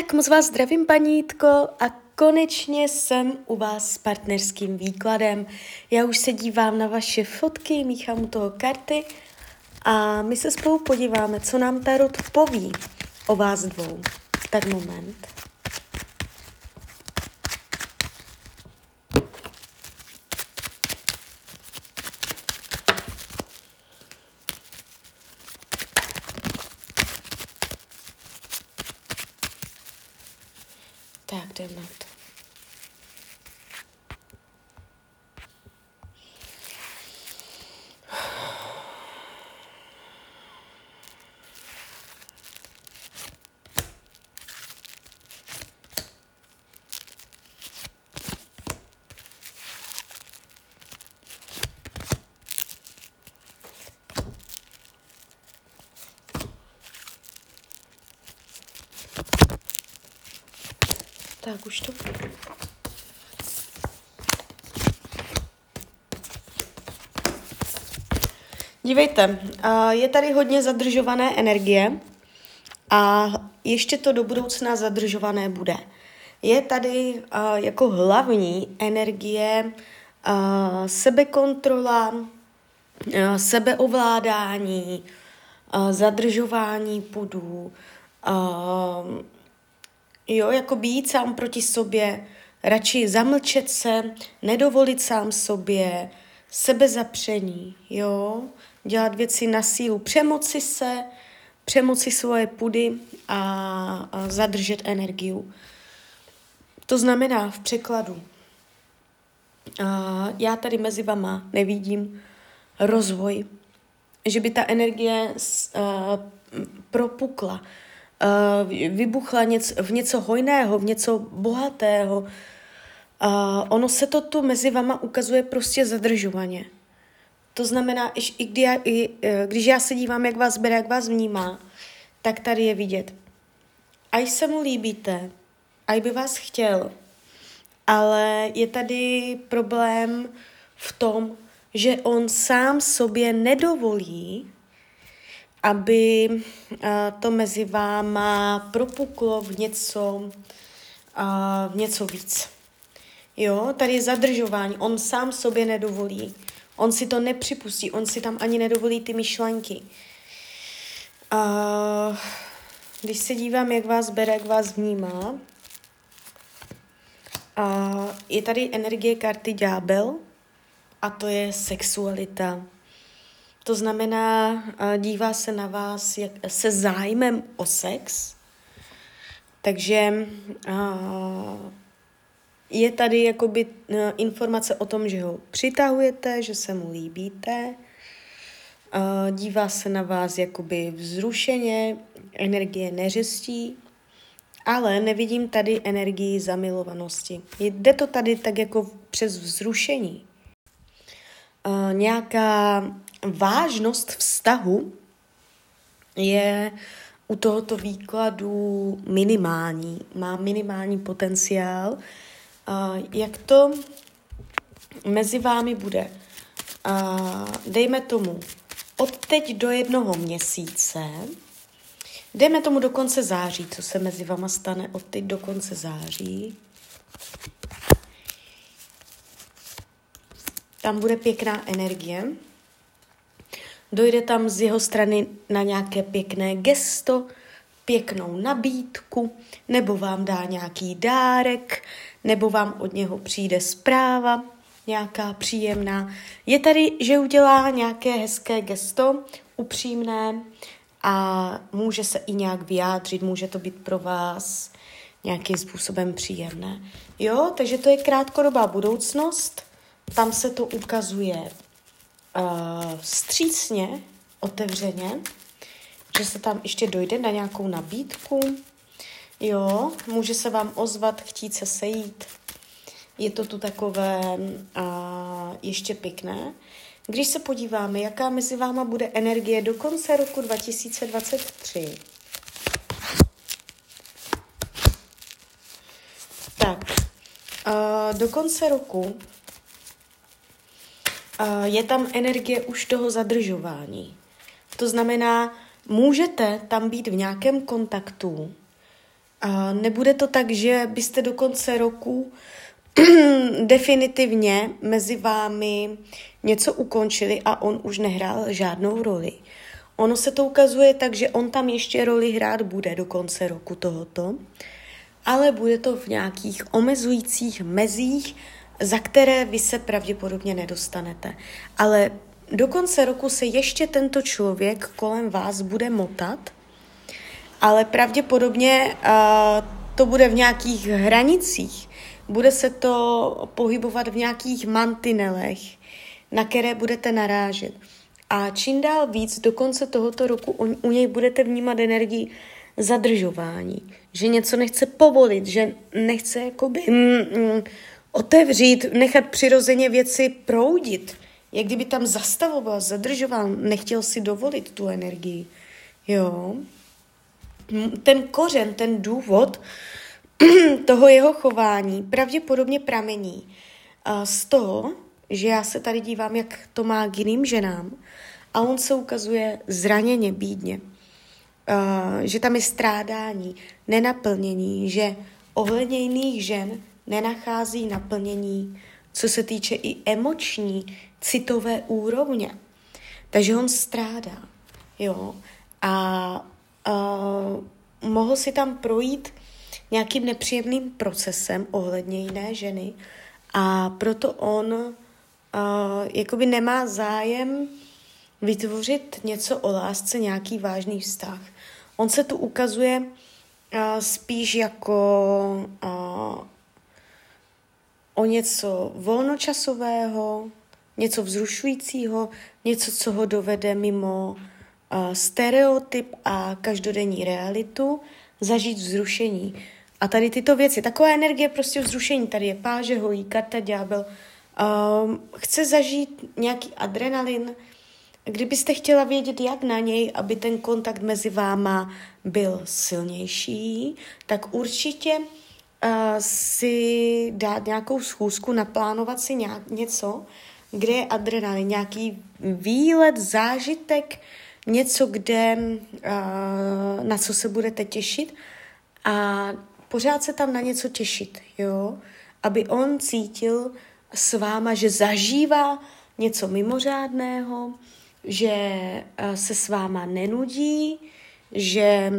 Tak moc vás zdravím, panítko, a konečně jsem u vás s partnerským výkladem. Já už se dívám na vaše fotky, míchám u toho karty a my se spolu podíváme, co nám Tarot poví o vás dvou. Tak moment. Tak, jdem na Tak už to. Dívejte, je tady hodně zadržované energie a ještě to do budoucna zadržované bude. Je tady jako hlavní energie sebekontrola, sebeovládání, zadržování pudů, Jo, jako být sám proti sobě, radši zamlčet se, nedovolit sám sobě, sebezapření, jo, dělat věci na sílu, přemoci se, přemoci svoje pudy a, a zadržet energiu. To znamená v překladu, a já tady mezi vama nevidím rozvoj, že by ta energie uh, propukla, uh, vybuchla něc, v něco hojného, v něco bohatého. Uh, ono se to tu mezi vama ukazuje prostě zadržovaně. To znamená, i, kdy já, i eh, když já se dívám, jak vás bere, jak vás vnímá, tak tady je vidět. A se mu líbíte, a by vás chtěl, ale je tady problém v tom, že on sám sobě nedovolí aby eh, to mezi váma propuklo v něco, eh, v něco víc. Jo, tady je zadržování, on sám sobě nedovolí, on si to nepřipustí, on si tam ani nedovolí ty myšlenky. Uh, když se dívám, jak vás bere, jak vás vnímá, je tady energie karty ďábel a to je sexualita. To znamená, dívá se na vás jak, se zájmem o sex, takže je tady jakoby informace o tom, že ho přitahujete, že se mu líbíte, dívá se na vás jakoby vzrušeně, energie neřestí, ale nevidím tady energii zamilovanosti. Jde to tady tak jako přes vzrušení. Uh, nějaká vážnost vztahu je u tohoto výkladu minimální, má minimální potenciál. Jak to mezi vámi bude? Dejme tomu od teď do jednoho měsíce, dejme tomu do konce září, co se mezi váma stane od teď do konce září. Tam bude pěkná energie. Dojde tam z jeho strany na nějaké pěkné gesto, pěknou nabídku, nebo vám dá nějaký dárek, nebo vám od něho přijde zpráva, nějaká příjemná. Je tady, že udělá nějaké hezké gesto, upřímné a může se i nějak vyjádřit, může to být pro vás nějakým způsobem příjemné. Jo, takže to je krátkodobá budoucnost, tam se to ukazuje uh, střícně, otevřeně, že se tam ještě dojde na nějakou nabídku. Jo, může se vám ozvat, chtít se sejít. Je to tu takové uh, ještě pěkné. Když se podíváme, jaká mezi váma bude energie do konce roku 2023, tak, uh, do konce roku je tam energie už toho zadržování. To znamená, můžete tam být v nějakém kontaktu A nebude to tak, že byste do konce roku definitivně mezi vámi něco ukončili a on už nehrál žádnou roli. Ono se to ukazuje tak, že on tam ještě roli hrát bude do konce roku tohoto, ale bude to v nějakých omezujících mezích, za které vy se pravděpodobně nedostanete. Ale do konce roku se ještě tento člověk kolem vás bude motat, ale pravděpodobně uh, to bude v nějakých hranicích. Bude se to pohybovat v nějakých mantinelech, na které budete narážet. A čím dál víc do konce tohoto roku u, u něj budete vnímat energii zadržování, že něco nechce povolit, že nechce jakoby mm, mm, otevřít, nechat přirozeně věci proudit, jak kdyby tam zastavoval, zadržoval, nechtěl si dovolit tu energii. Jo. Ten kořen, ten důvod toho jeho chování pravděpodobně pramení z toho, že já se tady dívám, jak to má k jiným ženám a on se ukazuje zraněně, bídně. že tam je strádání, nenaplnění, že ohledně jiných žen nenachází naplnění, co se týče i emoční, citové úrovně. Takže on strádá. Jo. A, a mohl si tam projít nějakým nepříjemným procesem ohledně jiné ženy a proto on uh, jakoby nemá zájem vytvořit něco o lásce, nějaký vážný vztah. On se tu ukazuje uh, spíš jako uh, o něco volnočasového, něco vzrušujícího, něco, co ho dovede mimo stereotyp a každodenní realitu, zažít vzrušení. A tady tyto věci, taková energie prostě vzrušení, tady je páže, hojí, karta, ďábel, um, chce zažít nějaký adrenalin, kdybyste chtěla vědět, jak na něj, aby ten kontakt mezi váma byl silnější, tak určitě si dát nějakou schůzku, naplánovat si nějak, něco, kde je adrenalin, nějaký výlet, zážitek, něco, kde, uh, na co se budete těšit a pořád se tam na něco těšit, jo, aby on cítil s váma, že zažívá něco mimořádného, že uh, se s váma nenudí, že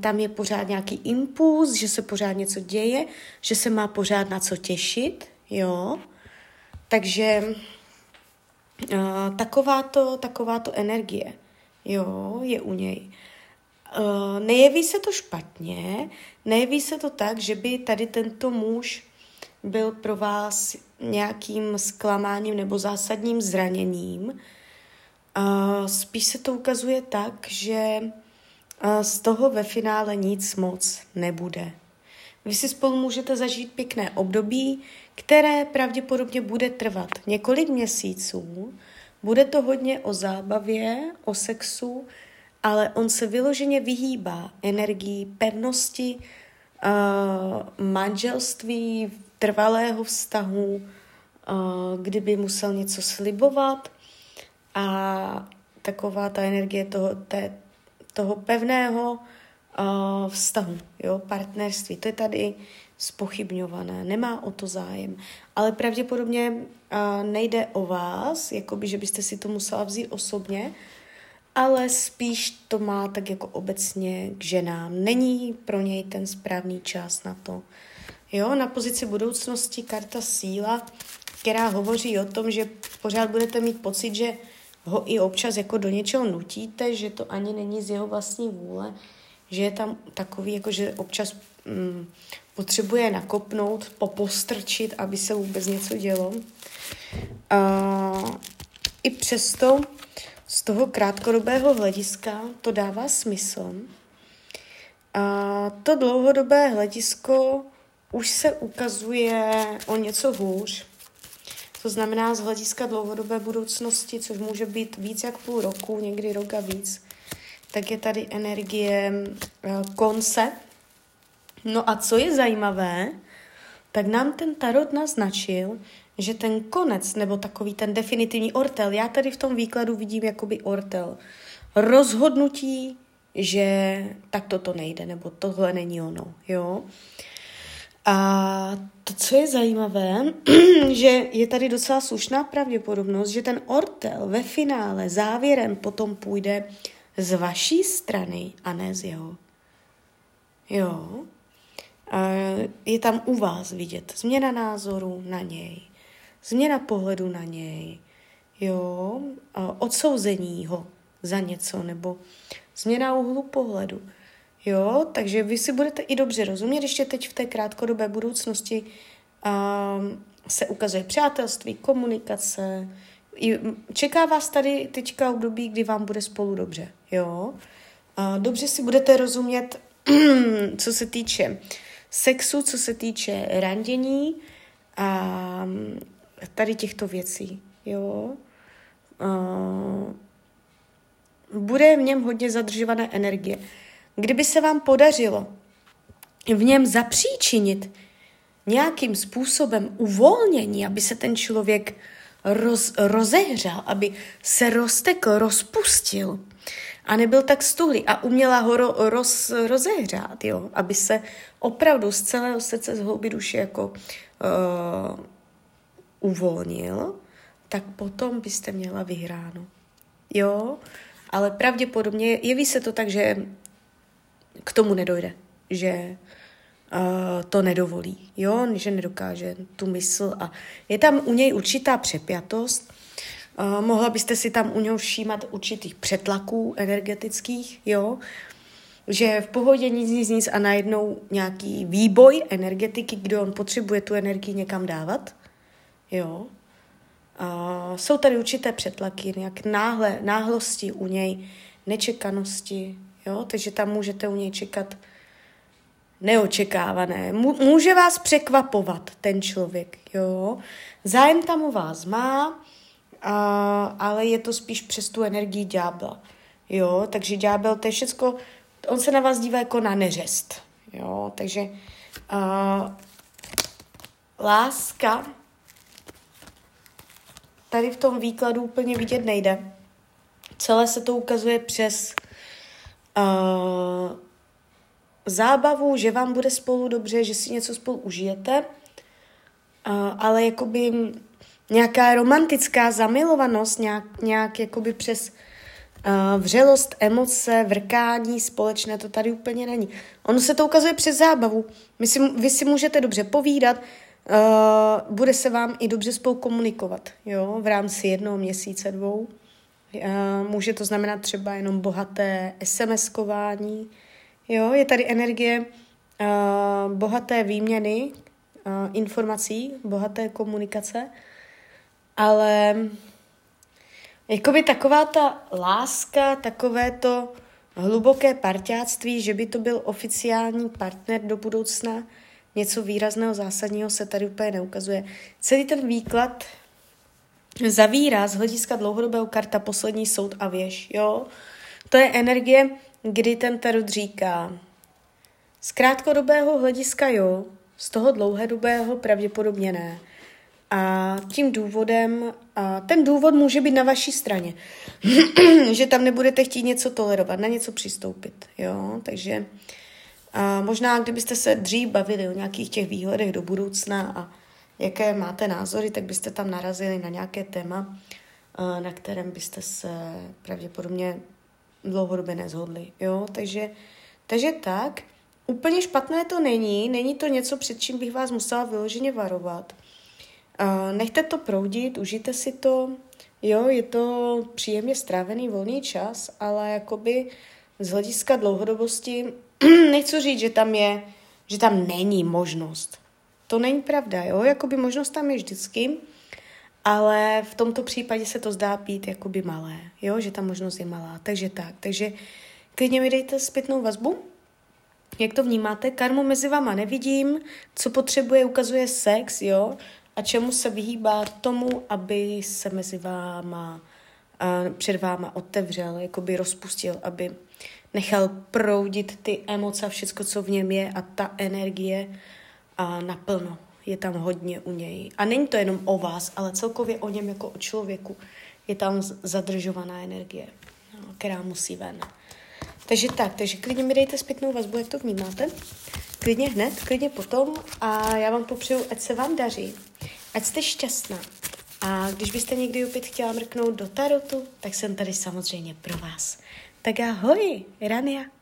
tam je pořád nějaký impuls, že se pořád něco děje, že se má pořád na co těšit, jo. Takže uh, takováto, takováto energie, jo, je u něj. Uh, nejeví se to špatně, nejeví se to tak, že by tady tento muž byl pro vás nějakým zklamáním nebo zásadním zraněním. Spíš se to ukazuje tak, že z toho ve finále nic moc nebude. Vy si spolu můžete zažít pěkné období, které pravděpodobně bude trvat několik měsíců. Bude to hodně o zábavě, o sexu, ale on se vyloženě vyhýbá energii pevnosti, uh, manželství, trvalého vztahu, uh, kdyby musel něco slibovat a taková ta energie toho, té, toho pevného uh, vztahu, jo, partnerství. To je tady spochybňované, nemá o to zájem. Ale pravděpodobně uh, nejde o vás, jakoby, že byste si to musela vzít osobně, ale spíš to má tak jako obecně k ženám. Není pro něj ten správný čas na to. Jo, na pozici budoucnosti karta síla, která hovoří o tom, že pořád budete mít pocit, že ho i občas jako do něčeho nutíte, že to ani není z jeho vlastní vůle, že je tam takový, jako že občas mm, potřebuje nakopnout, popostrčit, aby se vůbec něco dělo. A, I přesto z toho krátkodobého hlediska to dává smysl. A to dlouhodobé hledisko už se ukazuje o něco hůř, to znamená z hlediska dlouhodobé budoucnosti, což může být víc jak půl roku, někdy rok a víc, tak je tady energie eh, konce. No a co je zajímavé, tak nám ten tarot naznačil, že ten konec, nebo takový ten definitivní ortel, já tady v tom výkladu vidím jakoby ortel, rozhodnutí že tak toto nejde, nebo tohle není ono, jo. A to, co je zajímavé, že je tady docela slušná pravděpodobnost, že ten ortel ve finále závěrem potom půjde z vaší strany a ne z jeho. Jo. A je tam u vás vidět změna názoru na něj, změna pohledu na něj, jo, a odsouzení ho za něco, nebo změna úhlu pohledu. Jo, takže vy si budete i dobře rozumět, ještě teď v té krátkodobé budoucnosti um, se ukazuje přátelství, komunikace. I, čeká vás tady teďka období, kdy vám bude spolu dobře. Jo, uh, dobře si budete rozumět, co se týče sexu, co se týče randění a tady těchto věcí. Jo. Uh, bude v něm hodně zadržované energie. Kdyby se vám podařilo v něm zapříčinit nějakým způsobem uvolnění, aby se ten člověk roz, rozehřál, aby se roztekl, rozpustil a nebyl tak stuhlý a uměla ho ro, roz, rozehřát, jo, aby se opravdu z celého srdce, z hlouby duše jako uh, uvolnil, tak potom byste měla vyhráno. Jo, ale pravděpodobně jeví se to tak, že k tomu nedojde, že uh, to nedovolí, jo, že nedokáže tu mysl a je tam u něj určitá přepjatost, uh, mohla byste si tam u něho všímat určitých přetlaků energetických, jo, že v pohodě nic, nic, nic a najednou nějaký výboj energetiky, kdy on potřebuje tu energii někam dávat, jo, Uh, jsou tady určité přetlaky, nějak náhle, náhlosti u něj, nečekanosti, jo? takže tam můžete u něj čekat neočekávané. Může vás překvapovat ten člověk, jo. Zájem tam u vás má, a, ale je to spíš přes tu energii ďábla, jo. Takže ďábel, to je všecko, on se na vás dívá jako na neřest, jo. Takže a, láska tady v tom výkladu úplně vidět nejde. Celé se to ukazuje přes uh, zábavu, že vám bude spolu dobře, že si něco spolu užijete, uh, ale jakoby nějaká romantická zamilovanost, nějak, nějak jakoby přes uh, vřelost, emoce, vrkání společné, to tady úplně není. Ono se to ukazuje přes zábavu. My si, vy si můžete dobře povídat, Uh, bude se vám i dobře spolu komunikovat, jo, v rámci jednoho měsíce, dvou. Uh, může to znamenat třeba jenom bohaté SMS-kování, jo, je tady energie uh, bohaté výměny uh, informací, bohaté komunikace, ale jakoby taková ta láska, takové to hluboké parťáctví, že by to byl oficiální partner do budoucna, něco výrazného, zásadního se tady úplně neukazuje. Celý ten výklad zavírá z hlediska dlouhodobého karta poslední soud a věž, jo. To je energie, kdy ten tarot říká, z krátkodobého hlediska jo, z toho dlouhodobého pravděpodobně ne. A tím důvodem, a ten důvod může být na vaší straně, že tam nebudete chtít něco tolerovat, na něco přistoupit, jo, takže a možná, kdybyste se dřív bavili o nějakých těch výhledech do budoucna a jaké máte názory, tak byste tam narazili na nějaké téma, na kterém byste se pravděpodobně dlouhodobě nezhodli. Jo? Takže, takže tak. Úplně špatné to není, není to něco, před čím bych vás musela vyloženě varovat. Nechte to proudit, užijte si to, jo, je to příjemně strávený volný čas, ale jakoby z hlediska dlouhodobosti nechci říct, že tam je, že tam není možnost. To není pravda, jo, jakoby možnost tam je vždycky, ale v tomto případě se to zdá být jakoby malé, jo, že ta možnost je malá, takže tak, takže klidně mi dejte zpětnou vazbu, jak to vnímáte, karmu mezi vama nevidím, co potřebuje, ukazuje sex, jo, a čemu se vyhýbá tomu, aby se mezi váma, a před váma otevřel, jakoby rozpustil, aby nechal proudit ty emoce a všechno, co v něm je a ta energie a naplno. Je tam hodně u něj. A není to jenom o vás, ale celkově o něm jako o člověku. Je tam zadržovaná energie, no, která musí ven. Takže tak, takže klidně mi dejte zpětnou vazbu, jak to vnímáte. Klidně hned, klidně potom a já vám popřeju, ať se vám daří, ať jste šťastná. A když byste někdy opět chtěla mrknout do tarotu, tak jsem tady samozřejmě pro vás. Tak ahoj, Rania.